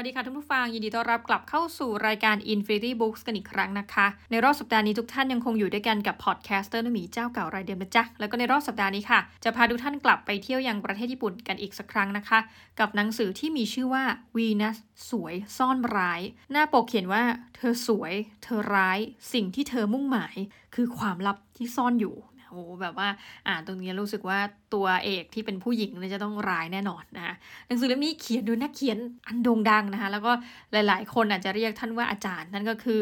วัสดีค่ะท่านผู้ฟัง ยินดีต้อนรับกลับเข้าสู่รายการ Infinity Books กันอีกครั้งนะคะ ในรอบสัปดาห์นี้ทุกท่านยังคงอยู่ด้วยกันกับ podcaster นมีเจ้าเก่ารายเดิมนะจ๊ะ แล้วก็ในรอบสัปดาห์นี้ค่ะ จะพาทุกท่านกลับไปเที่ยวยังประเทศญี่ปุ่นกันอีกสักครั้งนะคะ กับหนังสือที่มีชื่อว่า Venus สวยซ่อนร้าย หน้าปกเขียนว่า เธอสวย เธอร้าย สิ่งที่เธอมุ่งหมาย คือความลับที่ซ่อนอยู่ โอ้แบบว่าอ่านตรงนี้รู้สึกว่าตัวเอกที่เป็นผู้หญิงเนี่ยจะต้องร้ายแน่นอนนะคะหนังสือเล่มนี้เขียนโดยนักเขียนอันโด่งดังนะคะแล้วก็หลายๆ คนอาจจะเรียกท่านว่าอาจารย์ นั่นก็คือ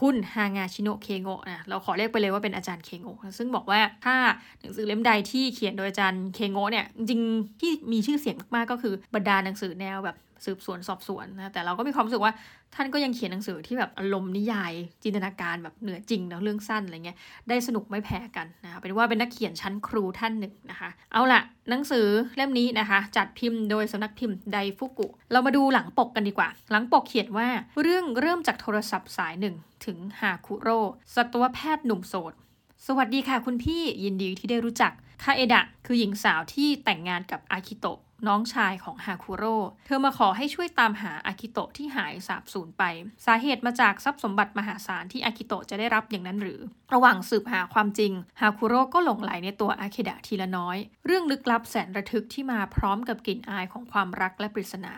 คุณฮางาชิโนะเคโงะนะเราขอเรียกไปเลยว่าเป็นอาจารย์เคโงะซึ่งบอกว่าถ้าหนังสือเล่มใดที่เขียนโดยอาจารย์เคโงะเนี่ยจริงที่มีชื่อเสียงมากๆก็คือบรรดาหนังสือแนวแบบ สืบสวนสอบสวนนะแต่เราก็มีความรู้สึกว่าท่านก็ยังเขียนหนังสือที่แบบอารมณ์นิยาย จินตนาการแบบเหนือจริงนะเรื่องสั้นอะไรเงี้ยได้สนุกไม่แพ้กันนะคะเป็นว่าเป็นนักเขียนชั้นครูท่านหนึ่งนะคะ เอาละหนังสือเล่มนี้นะคะ จัดพิมพ์โดยสำนักพิมพ์ไดฟุกุ เรามาดูหลังปกกันดีกว่า หลังปกเขียนว่าเรื่องเริ่มจากโทรศัพท์สายหนึ่งถึงฮาคุโร่สัตวแพทย์หนุ่มโสดสวัสดีค่ะคุณพี่ยินดีที่ได้รู้จักคาเอดะคือหญิงสาวที่แต่งงานกับอาคิโตะ น้องชายของฮาคุโร่เธอมาขอให้ช่วยตามหาอากิโตะที่หายสาบสูญไป สาเหตุมาจากทรัพย์สมบัติมหาศาลที่อากิโตะจะได้รับอย่างนั้นหรือ ระหว่างสืบหาความจริงฮาคุโร่ก็หลงไหลในตัวอาเคดะทีละน้อย เรื่องลึกลับแสนระทึกที่มาพร้อมกับกลิ่นอายของความรักและปริศนา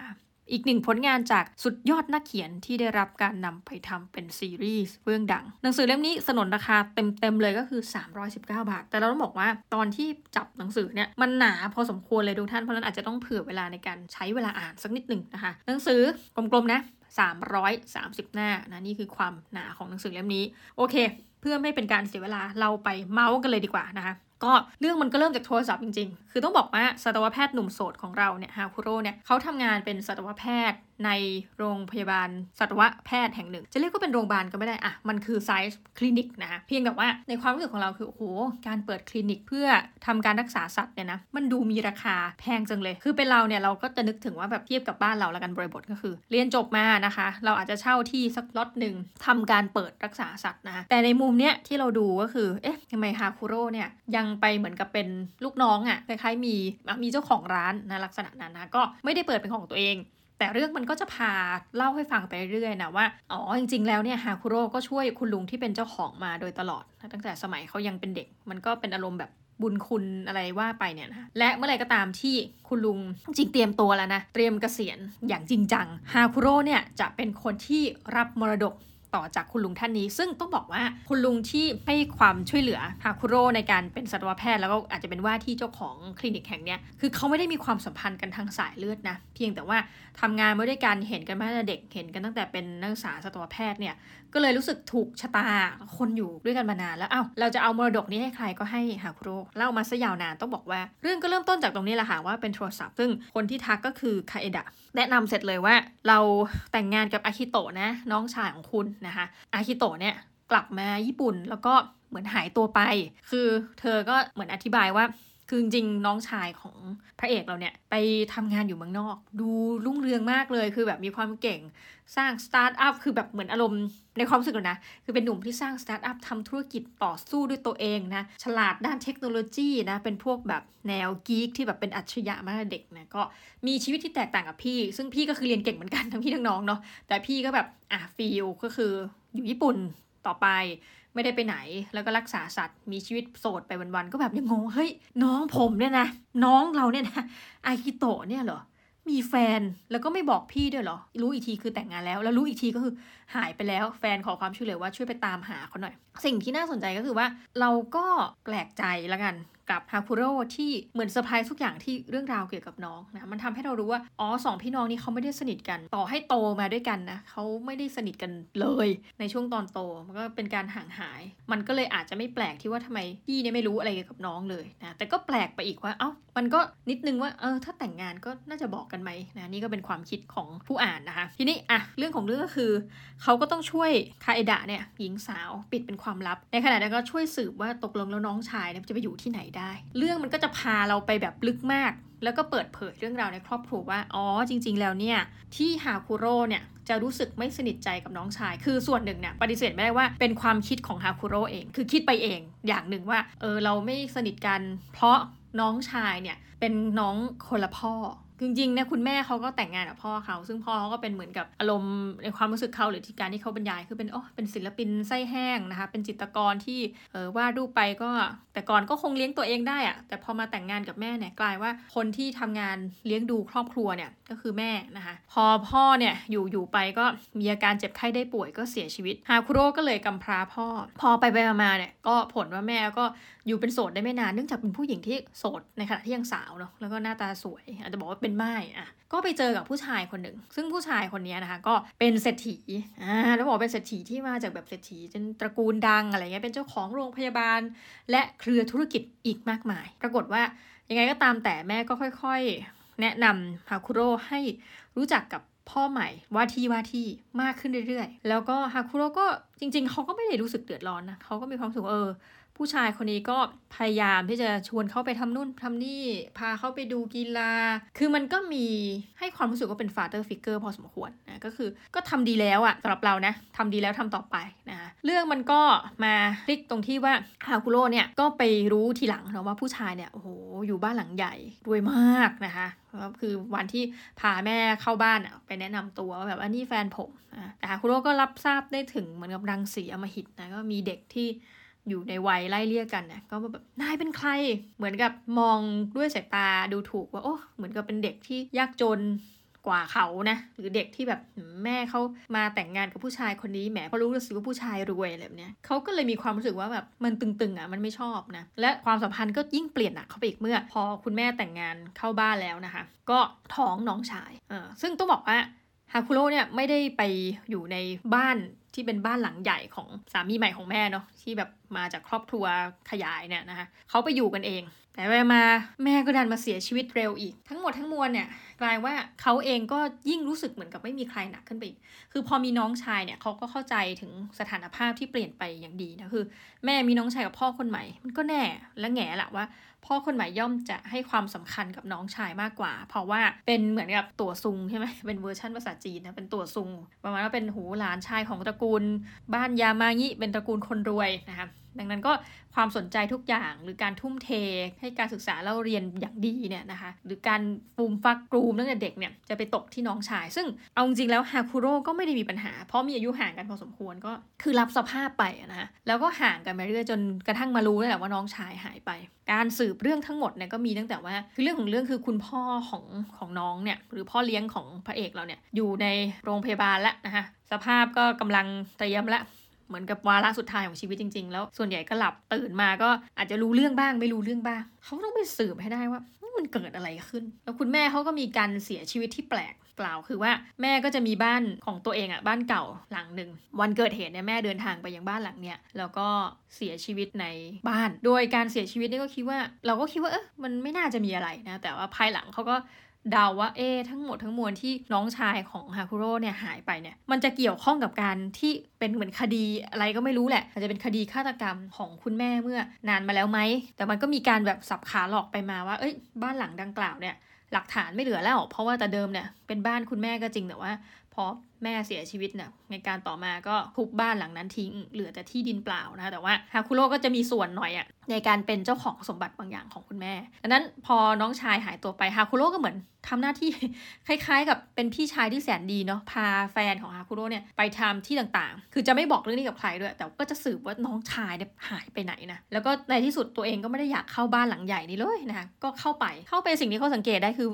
อีกหนึ่งผลงานจากสุดยอดนักเขียนที่ได้รับการนำไปทำเป็นซีรีส์เรื่องดัง หนังสือเล่มนี้สนนราคาเต็มๆเลยก็คือ 319 บาท แต่เราต้องบอกว่าตอนที่จับหนังสือเนี่ยมันหนาพอสมควรเลยทุกท่านเพราะนั้นอาจจะต้องเผื่อเวลาในการใช้เวลาอ่านสักนิดหนึ่งนะคะหนังสือกลมๆนะ330 หน้านะนี่คือความหนาของหนังสือเล่มนี้โอเค เพื่อไม่เป็นการเสียเวลาเราไปเมาท์กันเลยดีกว่านะคะ ก็เรื่องมันก็เริ่มจากโทรศัพท์จริงๆ คือต้องบอกว่าสัตวแพทย์หนุ่มโสดของเราเนี่ยฮาคุโร่เนี่ยเขาทำงานเป็นสัตวแพทย์ ในโรงพยาบาลสัตวแพทย์แห่งหนึ่ง จะเรียกว่าเป็นโรงพยาบาลก็ไม่ได้อะมันคือไซส์คลินิกนะเพียงแต่ว่าในความรู้สึกของเราคือโอ้โหการเปิดคลินิกเพื่อทำการรักษาสัตว์เนี่ยนะมันดูมีราคาแพงจังเลย คือเป็นเราเนี่ยเราก็จะนึกถึงว่าแบบเทียบกับบ้านเราละกันบริบทก็คือ เรียนจบมานะคะ เราอาจจะเช่าที่สักล็อกหนึ่งทำการเปิดรักษาสัตว์นะแต่ในมุมเนี้ยที่เราดูก็คือเอ๊ะทำไมฮาคุโร่เนี่ยยังไปเหมือนกับเป็นลูกน้องอะ่ะคล้ายๆมีมีเจ้าของร้านนะลักษณะนั้นนะก็ไม่ได้เปิดเป็นของตัวเอง แต่เรื่องมันก็จะพาเล่าให้ฟังไปเรื่อยๆนะว่า อ๋อ จริง ๆ แล้วเนี่ยฮาคุโร่ก็ช่วยคุณลุงที่เป็นเจ้าของมาโดยตลอด ตั้งแต่สมัยเขายังเป็นเด็ก มันก็เป็นอารมณ์แบบบุญคุณอะไรว่าไปเนี่ยนะและเมื่อไรก็ตามที่คุณลุงจริงเตรียมตัวแล้วนะ เตรียมเกษียณอย่างจริงจัง ฮาคุโร่เนี่ยจะเป็นคนที่รับมรดก ต่อจากคุณลุงท่านนี้ ซึ่งต้องบอกว่าคุณลุงที่ให้ความช่วยเหลือฮาคุโร่ในการเป็นสัตวแพทย์แล้วก็อาจจะเป็นว่าที่เจ้าของคลินิกแห่งนี้คือเขาไม่ได้มีความสัมพันธ์กันทางสายเลือดนะเพียงแต่ว่าทำงานมาด้วยกันเห็นกันมาตั้งแต่เด็กเห็นกันตั้งแต่เป็นนักศึกษาสัตวแพทย์เนี่ย ก็เลยรู้สึกถูกชะตาคนอยู่ด้วยกันมานานแล้วเอา้าเราจะเอามรดกนี้ให้ใครก็ให้ฮาคุโร่เล่ามาซะยาวนานต้องบอกว่า เรื่องก็เริ่มต้นจากตรงนี้แหละค่ะว่าเป็นโทรศัพท์ซึ่งคนที่ทักก็คือคาเอดะแนะนำเสร็จเลยว่า เราแต่งงานกับอาคิโตะนะ น้องชายของคุณนะคะอาคิโตะเนี่ยกลับมาญี่ปุ่นแล้วก็เหมือนหายตัวไป คือเธอก็เหมือนอธิบายว่า คือจริงน้องชายของพระเอกเราเนี่ยไปทำงานอยู่เมืองนอก ดูรุ่งเรืองมากเลยคือแบบมีความเก่งสร้างสตาร์ทอัพคือแบบเหมือนอารมณ์ในความรู้สึกนะ คือเป็นหนุ่มที่สร้างสตาร์ทอัพทำธุรกิจต่อสู้ด้วยตัวเองนะ ฉลาดด้านเทคโนโลยีนะ เป็นพวกแบบแนวกีกที่แบบเป็นอัจฉริยะมากเด็กนะ ก็มีชีวิตที่แตกต่างกับพี่ ซึ่งพี่ก็คือเรียนเก่งเหมือนกันทั้งพี่ทั้งน้องเนาะแต่พี่ก็แบบอะฟีลก็คืออยู่ญี่ปุ่นต่อไป ไม่ได้ไปไหน แล้วก็รักษาสัตว์มีชีวิตโสดไปวันๆก็แบบยังงงเฮ้ยน้องผมเนี่ยนะน้องเราเนี่ยนะอากิโตะเนี่ยเหรอมีแฟนแล้วก็ไม่บอกพี่ด้วยเหรอ รู้อีกทีคือแต่งงานแล้ว แล้วรู้อีกทีก็คือหายไปแล้วแฟนขอความช่วยเหลือว่าช่วยไปตามหาเขาหน่อย สิ่งที่น่าสนใจก็คือว่า เราก็แปลกใจแล้วกันกับฮาคุโร่ที่เหมือนเซอร์ไพรส์ทุกอย่างที่เรื่องราวเกี่ยวกับน้องนะมันทำให้เรารู้ว่าอ๋อสองพี่น้องนี้เขาไม่ได้สนิทกัน ต่อให้โตมาด้วยกันนะเขาไม่ได้สนิทกันเลย ในช่วงตอนโตมันก็เป็นการห่างหาย มันก็เลยอาจจะไม่แปลกที่ว่าทำไมพี่เนี่ยไม่รู้อะไรเกี่ยวกับน้องเลยนะแต่ก็แปลกไปอีกว่าเอ้ามันก็นิดนึงว่าเออถ้าแต่งงานก็น่าจะบอกกันไหมนะนี่ก็เป็นความคิดของผู้อ่านนะคะ ทีนี้อะเรื่องของเรื่องก็คือเขาก็ต้องช่วยคาเอดะเนี่ยหญิงสาวปิดเป็นความลับ ในขณะนั้นก็ช่วยสืบว่าตกลงแล้วน้องชายเนี่ยจะไปอยู่ที่ไหนได้ เรื่องมันก็จะพาเราไปแบบลึกมาก แล้วก็เปิดเผยเรื่องราวในครอบครัวว่า อ๋อ จริง ๆ แล้วเนี่ย ที่ฮาคุโร่เนี่ยจะรู้สึกไม่สนิทใจกับน้องชาย คือส่วนหนึ่งเนี่ยปฏิเสธไม่ได้ว่าเป็นความคิดของฮาคุโร่เอง คือคิดไปเอง อย่างหนึ่งว่า เออ เราไม่สนิทกัน เพราะน้องชายเนี่ยเป็นน้องคนละพ่อ จริงๆเนี่ยคุณแม่เขาก็แต่งงานกับพ่อเขาซึ่งพ่อเขาก็เป็นเหมือนกับอารมณ์ในความรู้สึกเขาหรือที่การที่เขาบรรยายคือเป็นโอ๋อเป็นศิลปินไส้แห้งนะคะ เป็นจิตรกรที่เออวาดรูปไปก็ แต่ก่อนก็คงเลี้ยงตัวเองได้อะแต่พอมาแต่งงานกับแม่เนี่ยกลายว่าคนที่ทำงานเลี้ยงดูครอบครัวเนี่ยก็คือแม่นะคะ พอพ่อเนี่ยอยู่อยู่ไปก็มีอาการเจ็บไข้ได้ป่วยก็เสียชีวิตฮาคุโร่ก็เลยกำพร้าพ่อ พอไปไปมาเนี่ยก็ผลว่าแม่ก็อยู่เป็นโสดได้ไม่นานเนื่องจากเป็นผู้หญิงที่โสดในขณะที่ยังสาวเนาะแล้วก็หน้าตาสวย อาจจะบอกว่าเป็นไม้อะก็ไปเจอกับผู้ชายคนหนึ่ง ซึ่งผู้ชายคนนี้นะคะ ก็เป็นเศรษฐีอ่าแล้วบอกเป็นเศรษฐีที่มาจากแบบเศรษฐีเป็นตระกูลดังอะไรเงี้ยเป็นเจ้าของโรงพยาบาล และเครือธุรกิจอีกมากมาย ปรากฏว่ายังไงก็ตามแต่แม่ก็ค่อยๆ แนะนำฮาคุโร่ให้รู้จักกับพ่อใหม่ว่าที่ว่าที่มากขึ้นเรื่อยๆ แล้วก็ฮาคุโร่ก็จริง ๆ เขาก็ไม่ได้รู้สึกเดือดร้อนนะเขาก็มีความสุขเออ ผู้ชายคนนี้ก็พยายามที่จะชวนเขาไปทำนู่นทำนี่พาเขาไปดูกีฬา คือมันก็มีให้ความรู้สึกว่าเป็น father figure พอสมควรนะก็คือก็ทำดีแล้วอะสำหรับเรานะทำดีแล้วทำต่อไปนะคะเรื่องมันก็มาพลิกตรงที่ว่าฮาคุโร่เนี่ยก็ไปรู้ทีหลังนะว่าผู้ชายเนี่ยโอ้โหอยู่บ้านหลังใหญ่รวยมากนะคะก็คือวันที่พาแม่เข้าบ้านอะไปแนะนำตัวว่าแบบอันนี้แฟนผมนะแต่ฮาคุโร่ก็รับทราบได้ถึงเหมือนกับรังสีอมหิตนะก็มีเด็กที่ อยู่ในวัยไล่เลี่ยกันนะก็แบบนายเป็นใคร เหมือนกับมองด้วยสายตาดูถูกว่าโอ้เหมือนกับเป็นเด็กที่ยากจนกว่าเขานะหรือเด็กที่แบบแม่เขามาแต่งงานกับผู้ชายคนนี้แหมเพราะรู้สึกว่าผู้ชายรวยอะไรแบบเนี้ยเขาก็เลยมีความรู้สึกว่าแบบมันตึงๆอะมันไม่ชอบนะและความสัมพันธ์ก็ยิ่งเปลี่ยนหนักเข้าไปอีกเมื่อ พอคุณแม่แต่งงานเข้าบ้านแล้วนะคะ ก็ท้องน้องชายเออซึ่งต้องบอกว่าฮาคุโร่เนี่ยไม่ได้ไปอยู่ในบ้าน ที่เป็นบ้านหลังใหญ่ของสามีใหม่ของแม่เนาะที่แบบมาจากครอบครัวขยายเนี่ยนะคะเขาไปอยู่กันเอง แต่ไปมาแม่ก็ดันมาเสียชีวิตเร็วอีก ทั้งหมดทั้งมวลเนี่ยกลายว่าเขาเองก็ยิ่งรู้สึกเหมือนกับไม่มีใครหนักขึ้นไปอีกคือพอมีน้องชายเนี่ยเขาก็เข้าใจถึงสถานภาพที่เปลี่ยนไปอย่างดีนะคือ แม่มีน้องชายกับพ่อคนใหม่ มันก็แน่และแง่แหละว่า พ่อคนใหม่ย่อมจะให้ความสำคัญกับน้องชายมากกว่า เพราะว่าเป็นเหมือนกับตัวซุงใช่ไหมเป็นเวอร์ชันภาษาจีนนะเป็นตัวซุงประมาณว่าเป็นหูหลานชายของตระกูล บ้านยามางิเป็นตระกูลคนรวยนะคะดังนั้นก็ความสนใจทุกอย่างหรือการทุ่มเทให้การศึกษาเล่าเรียนอย่างดีเนี่ยนะคะหรือการฟูมฟักกรูมตั้งแต่เด็กเนี่ยจะไปตกที่น้องชาย ซึ่งเอาจริงแล้วฮาคุโร่ก็ไม่ได้มีปัญหา เพราะมีอายุห่างกันพอสมควรก็คือรับสภาพไปนะคะแล้วก็ห่างกันไปเรื่อยจนกระทั่งมารู้แล้แหละว่าน้องชายหายไป การสืบเรื่องทั้งหมดเนี่ยก็มีตั้งแต่ว่าคือเรื่องของเรื่องคือคุณพ่อของของน้องเนี่ยหรือพ่อเลี้ยงของพระเอกเราเนี่ยอยู่ในโรงพยาบาลแล้วนะคะสภาพก็กำลังเตรียมละเหมือนกับวาระสุดท้ายของชีวิตจริง ๆ แล้วส่วนใหญ่ก็หลับตื่นมาก็อาจจะรู้เรื่องบ้างไม่รู้เรื่องบ้าง เขาต้องไปสืบให้ได้ว่า มันเกิดอะไรขึ้น แล้วคุณแม่เขาก็มีการเสียชีวิตที่แปลกกล่าวคือว่าแม่ก็จะมีบ้านของตัวเองอะบ้านเก่าหลังหนึ่งวันเกิดเหตุเนี่ยแม่เดินทางไปยังบ้านหลังเนี่ยแล้วก็เสียชีวิตในบ้าน โดยการเสียชีวิตนี่ก็คิดว่า เราก็คิดว่าเออมันไม่น่าจะมีอะไรนะ แต่ว่าภายหลังเขาก็ เดาว่าเอ๊ทั้งหมดทั้งมวลที่น้องชายของฮาคุโร่เนี่ยหายไปเนี่ยมันจะเกี่ยวข้องกับการที่เป็นเหมือนคดีอะไรก็ไม่รู้แหละ อาจจะเป็นคดีฆาตกรรมของคุณแม่เมื่อนานมาแล้วไหม แต่มันก็มีการแบบสับขาหลอกไปมาว่าเอ้ยบ้านหลังดังกล่าวเนี่ยหลักฐานไม่เหลือแล้ว เพราะว่าแต่เดิมเนี่ยเป็นบ้านคุณแม่ก็จริงแต่ว่า พอแม่เสียชีวิตเนี่ยในการต่อมาก็ทุบบ้านหลังนั้นทิ้ง เหลือแต่ที่ดินเปล่านะคะแต่ว่าฮาคุโร่ก็จะมีส่วนหน่อยอะในการเป็นเจ้าของสมบัติบางอย่างของคุณแม่ดังนั้นพอน้องชายหายตัวไปฮาคุโร่ก็เหมือนทำหน้าที่คล้ายๆ กับเป็นพี่ชายที่แสนดีเนาะพาแฟนของฮาคุโร่เนี่ยไปทำที่ต่างๆ คือจะไม่บอกเรื่องนี้กับใครด้วย แต่ก็จะสืบว่าน้องชายเนี่ยหายไปไหนนะแล้วก็ในที่สุดตัวเองก็ไม่ได้อยากเข้าบ้านหลังใหญ่นี้เลยนะคะก็เข้าไปเข้าไปสิ่งที่เขาสังเกตได้คือ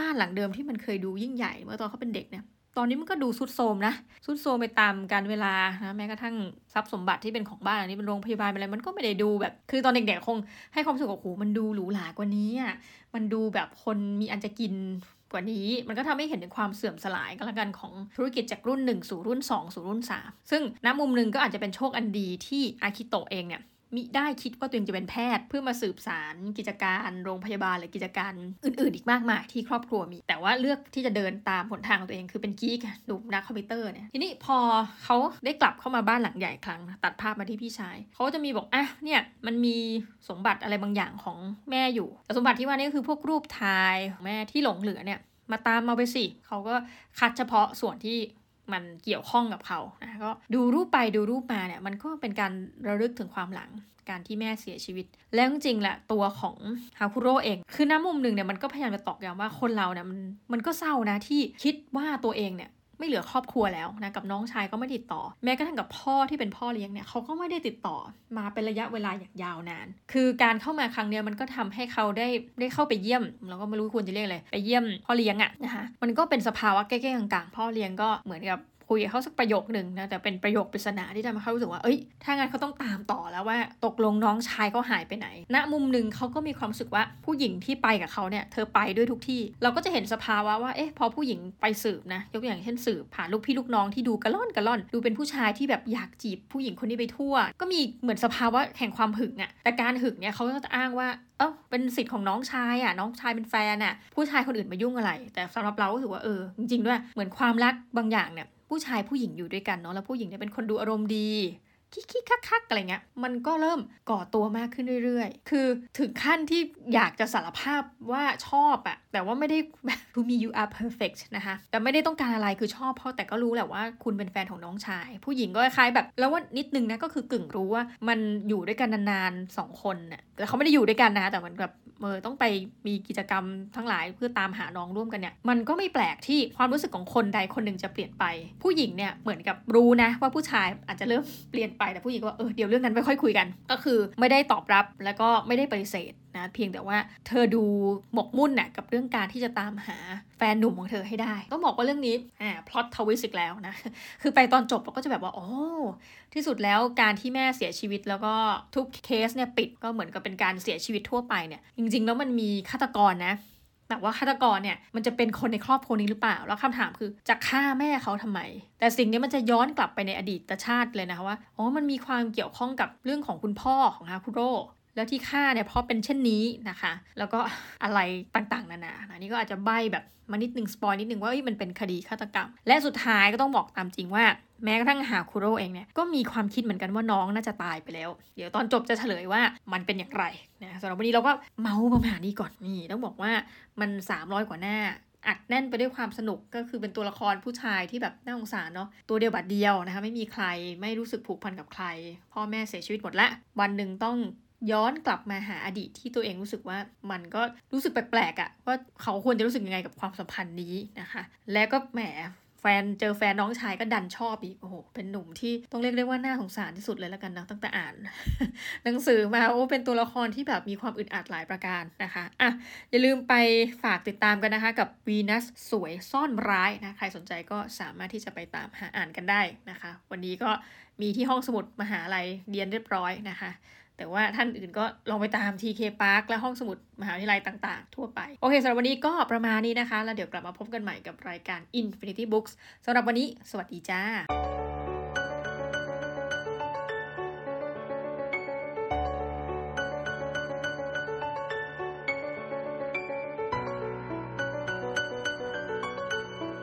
บ้านหลังเดิมที่มันเคยดูยิ่งใหญ่เมื่อตอนเขาเป็นเด็กเนี่ย ตอนนี้มันก็ดูสุดโทมนะสุดโทมไปตามการเวลานะแม้กระทั่งทรัพย์สมบัติที่เป็นของบ้านอันนี้เป็นโรงพยาบาลอะไรมันก็ไม่ได้ดูแบบ คือตอนเด็กๆคงให้ความรู้สึกว่าโอ้โหมันดูหรูหรากว่านี้อะมันดูแบบคนมีอันจะกินกว่านี้มันก็ทำให้เห็นถึงความเสื่อมสลายกันละกันของธุรกิจจากรุ่น 1 สู่รุ่น 2 สู่รุ่น 3 ซึ่งณมุมหนึ่งก็อาจจะเป็นโชคอันดีที่อาคิโตะเองเนี่ย มิได้คิดว่าตัวเองจะเป็นแพทย์ เพื่อมาสืบสารกิจการโรงพยาบาลหรือกิจการอื่น ๆ อีกมากมายที่ครอบครัวมี แต่ว่าเลือกที่จะเดินตามหนทางของตัวเองคือเป็นกีกหนุ่มนักคอมพิวเตอร์เนี่ยทีนี้พอเขาได้กลับเข้ามาบ้านหลังใหญ่ครั้งตัดภาพมาที่พี่ชายเขาจะมีบอกอะเนี่ยมันมีสมบัติอะไรบางอย่างของแม่อยู่แต่สมบัติที่ว่านี่ก็คือพวกรูปถ่ายของแม่ที่หลงเหลือเนี่ยมาตามมาไปสิเขาก็คัดเฉพาะส่วนที่ มันเกี่ยวข้องกับเขานะก็ดูรูปไปดูรูปมาเนี่ยมันก็เป็นการระลึกถึงความหลังการที่แม่เสียชีวิต แล้วจริงๆแหละตัวของฮาคุโร่เอง คือน้ำมุมหนึ่งเนี่ยมันก็พยายามจะตอกย้ำว่าคนเราเนี่ยมันมันก็เศร้านะที่คิดว่าตัวเองเนี่ย ไม่เหลือครอบครัวแล้วนะกับน้องชายก็ไม่ติดต่อ แม้กระทั่งกับพ่อที่เป็นพ่อเลี้ยงเนี่ยเขาก็ไม่ได้ติดต่อมาเป็นระยะเวลาอย่างยาวนาน คือการเข้ามาครั้งเนี้ยมันก็ทำให้เขาได้ได้เข้าไปเยี่ยมเราก็ไม่รู้ควรจะเรียกอะไรไปเยี่ยมพ่อเลี้ยงอะนะคะมันก็เป็นสภาวะใกล้ๆกลางๆพ่อเลี้ยงก็เหมือนกับ คุยกับเขาสักประโยคหนึ่งนะแต่เป็นประโยคปริศนาที่ทำให้เขารู้สึกว่าเอ้ยถ้างั้นเขาต้องตามต่อแล้วว่าตกลงน้องชายเขาหายไปไหนณมุมหนึ่งเขาก็มีความรู้สึกว่าผู้หญิงที่ไปกับเขาเนี่ยเธอไปด้วยทุกที่ เราก็จะเห็นสภาวะว่าเอ๊ะพอผู้หญิงไปสืบนะ ยกตัวอย่างเช่นสืบผ่านลูกพี่ลูกน้องที่ดูกระล่อนกระล่อน ดูเป็นผู้ชายที่แบบอยากจีบผู้หญิงคนนี้ไปทั่ว ก็มีเหมือนสภาวะแห่งความหึงอะแต่การหึงเนี่ยเขาก็จะอ้างว่าเออ เป็นสิทธิ์ของน้องชายอะน้องชายเป็นแฟนอะผู้ชายคนอื่นมายุ่งอะไร แต่สำหรับเราก็ถือว่าเออจริงๆด้วยเหมือนความรักบางอย่างเนี่ยผู้ชายผู้หญิงอยู่ด้วยกันเนาะแล้วผู้หญิงเนี่ยเป็นคนดูอารมณ์ดี คิกคักๆอะไรเงี้ยมันก็เริ่มก่อตัวมากขึ้นเรื่อยๆ คือถึงขั้นที่อยากจะสารภาพว่าชอบอะแต่ว่าไม่ได้ to me you are perfect นะคะแต่ไม่ได้ต้องการอะไรคือชอบเพราะแต่ก็รู้แหละว่าคุณเป็นแฟนของน้องชาย ผู้หญิงก็คล้ายแบบ แล้วว่านิดนึงนะก็คือกึ่งรู้ว่ามันอยู่ด้วยกันนานๆสองคนน่ะแต่เขาไม่ได้อยู่ด้วยกันนะแต่มันแบบ เออต้องไปมีกิจกรรมทั้งหลายเพื่อตามหาน้องร่วมกันเนี่ยมันก็ไม่แปลกที่ความรู้สึกของคนใดคนหนึ่งจะเปลี่ยนไป ผู้หญิงเนี่ยเหมือนกับรู้นะว่าผู้ชายอาจจะเริ่มเปลี่ยนไปแต่ผู้หญิงก็เออเดี๋ยวเรื่องนั้นไม่ค่อยคุยกัน ก็คือไม่ได้ตอบรับแล้วก็ไม่ได้ปฏิเสธ นะเพียงแต่ว่าเธอดูหมกมุ่นน่ะกับเรื่องการที่จะตามหาแฟนหนุ่มของเธอให้ได้ ต้องบอกว่าเรื่องนี้อ่าพล็อตทวิสอีกแล้วนะคือไปตอนจบเราก็จะแบบว่าโอ้ที่สุดแล้วการที่แม่เสียชีวิตแล้วก็ทุกเคสเนี่ยปิดก็เหมือนกับเป็นการเสียชีวิตทั่วไปเนี่ยจริง ๆ แล้วมันมีฆาตกรนะแต่ว่าฆาตกรเนี่ยมันจะเป็นคนในครอบครัวนี้หรือเปล่า แล้วคำถามคือจะฆ่าแม่เขาทำไม แต่สิ่งนี้มันจะย้อนกลับไปในอดีตชาติเลยนะคะว่าอ๋อมันมีความเกี่ยวข้องกับเรื่องของคุณพ่อของฮาคุโร่ แล้วที่ฆ่าเนี่ยเพราะเป็นเช่นนี้นะคะ แล้วก็อะไรต่างๆ นานาอันนี้ก็อาจจะใบแบบมานิดหนึ่งสปอยนิดหนึ่งว่ามันเป็นคดีฆาตกรรม และสุดท้ายก็ต้องบอกตามจริงว่าแม้กระทั่งฮาคุโรเองเนี่ยก็มีความคิดเหมือนกันว่าน้องน่าจะตายไปแล้ว เดี๋ยวตอนจบจะเฉลยว่ามันเป็นอย่างไรนะสำหรับวันนี้เราก็เมาประมาณนี้ก่อนนี่ต้องบอกว่ามัน 300 กว่าหน้าอัดแน่นไปด้วยความสนุกก็คือเป็นตัวละครผู้ชายที่แบบน่าสงสารเนาะตัวเดียวบัดเดียวนะคะไม่มีใครไม่รู้สึกผูกพันกับใคร พ่อแม่เสียชีวิตหมดละ วันหนึ่งต้อง ย้อนกลับมาหาอดีตที่ตัวเองรู้สึกว่ามันก็รู้สึกแปลกๆอะ่ะว่าเขาควรจะรู้สึกยังไงกับความสัมพันธ์นี้นะคะ และก็แหมแฟนเจอแฟนน้องชายก็ดันชอบอีกโอ้โหเป็นหนุ่มที่ต้องเรียกได้ว่าน่าสงสารที่สุดเลยแล้วกันนะตั้งแต่อ่าน หนังสือมาโอ้เป็นตัวละครที่แบบมีความอึดอัดหลายประการนะคะอะอย่าลืมไปฝากติดตามกันนะคะ กับวีนัสสวยซ่อนร้ายนะใครสนใจก็สามารถที่จะไปตามหาอ่านกันได้นะคะ วันนี้ก็มีที่ห้องสมุดมหาลัยเรียนเรียบร้อยนะคะ แต่ว่าท่านอื่นก็ลองไปตาม TK Park และห้องสมุดมหาวิทยาลัยต่างๆ ทั่วไป โอเคสำหรับวันนี้ก็ประมาณนี้นะคะ แล้วเดี๋ยวกลับมาพบกันใหม่กับรายการ Infinity Books สำหรับวันนี้ สวัสดีจ้า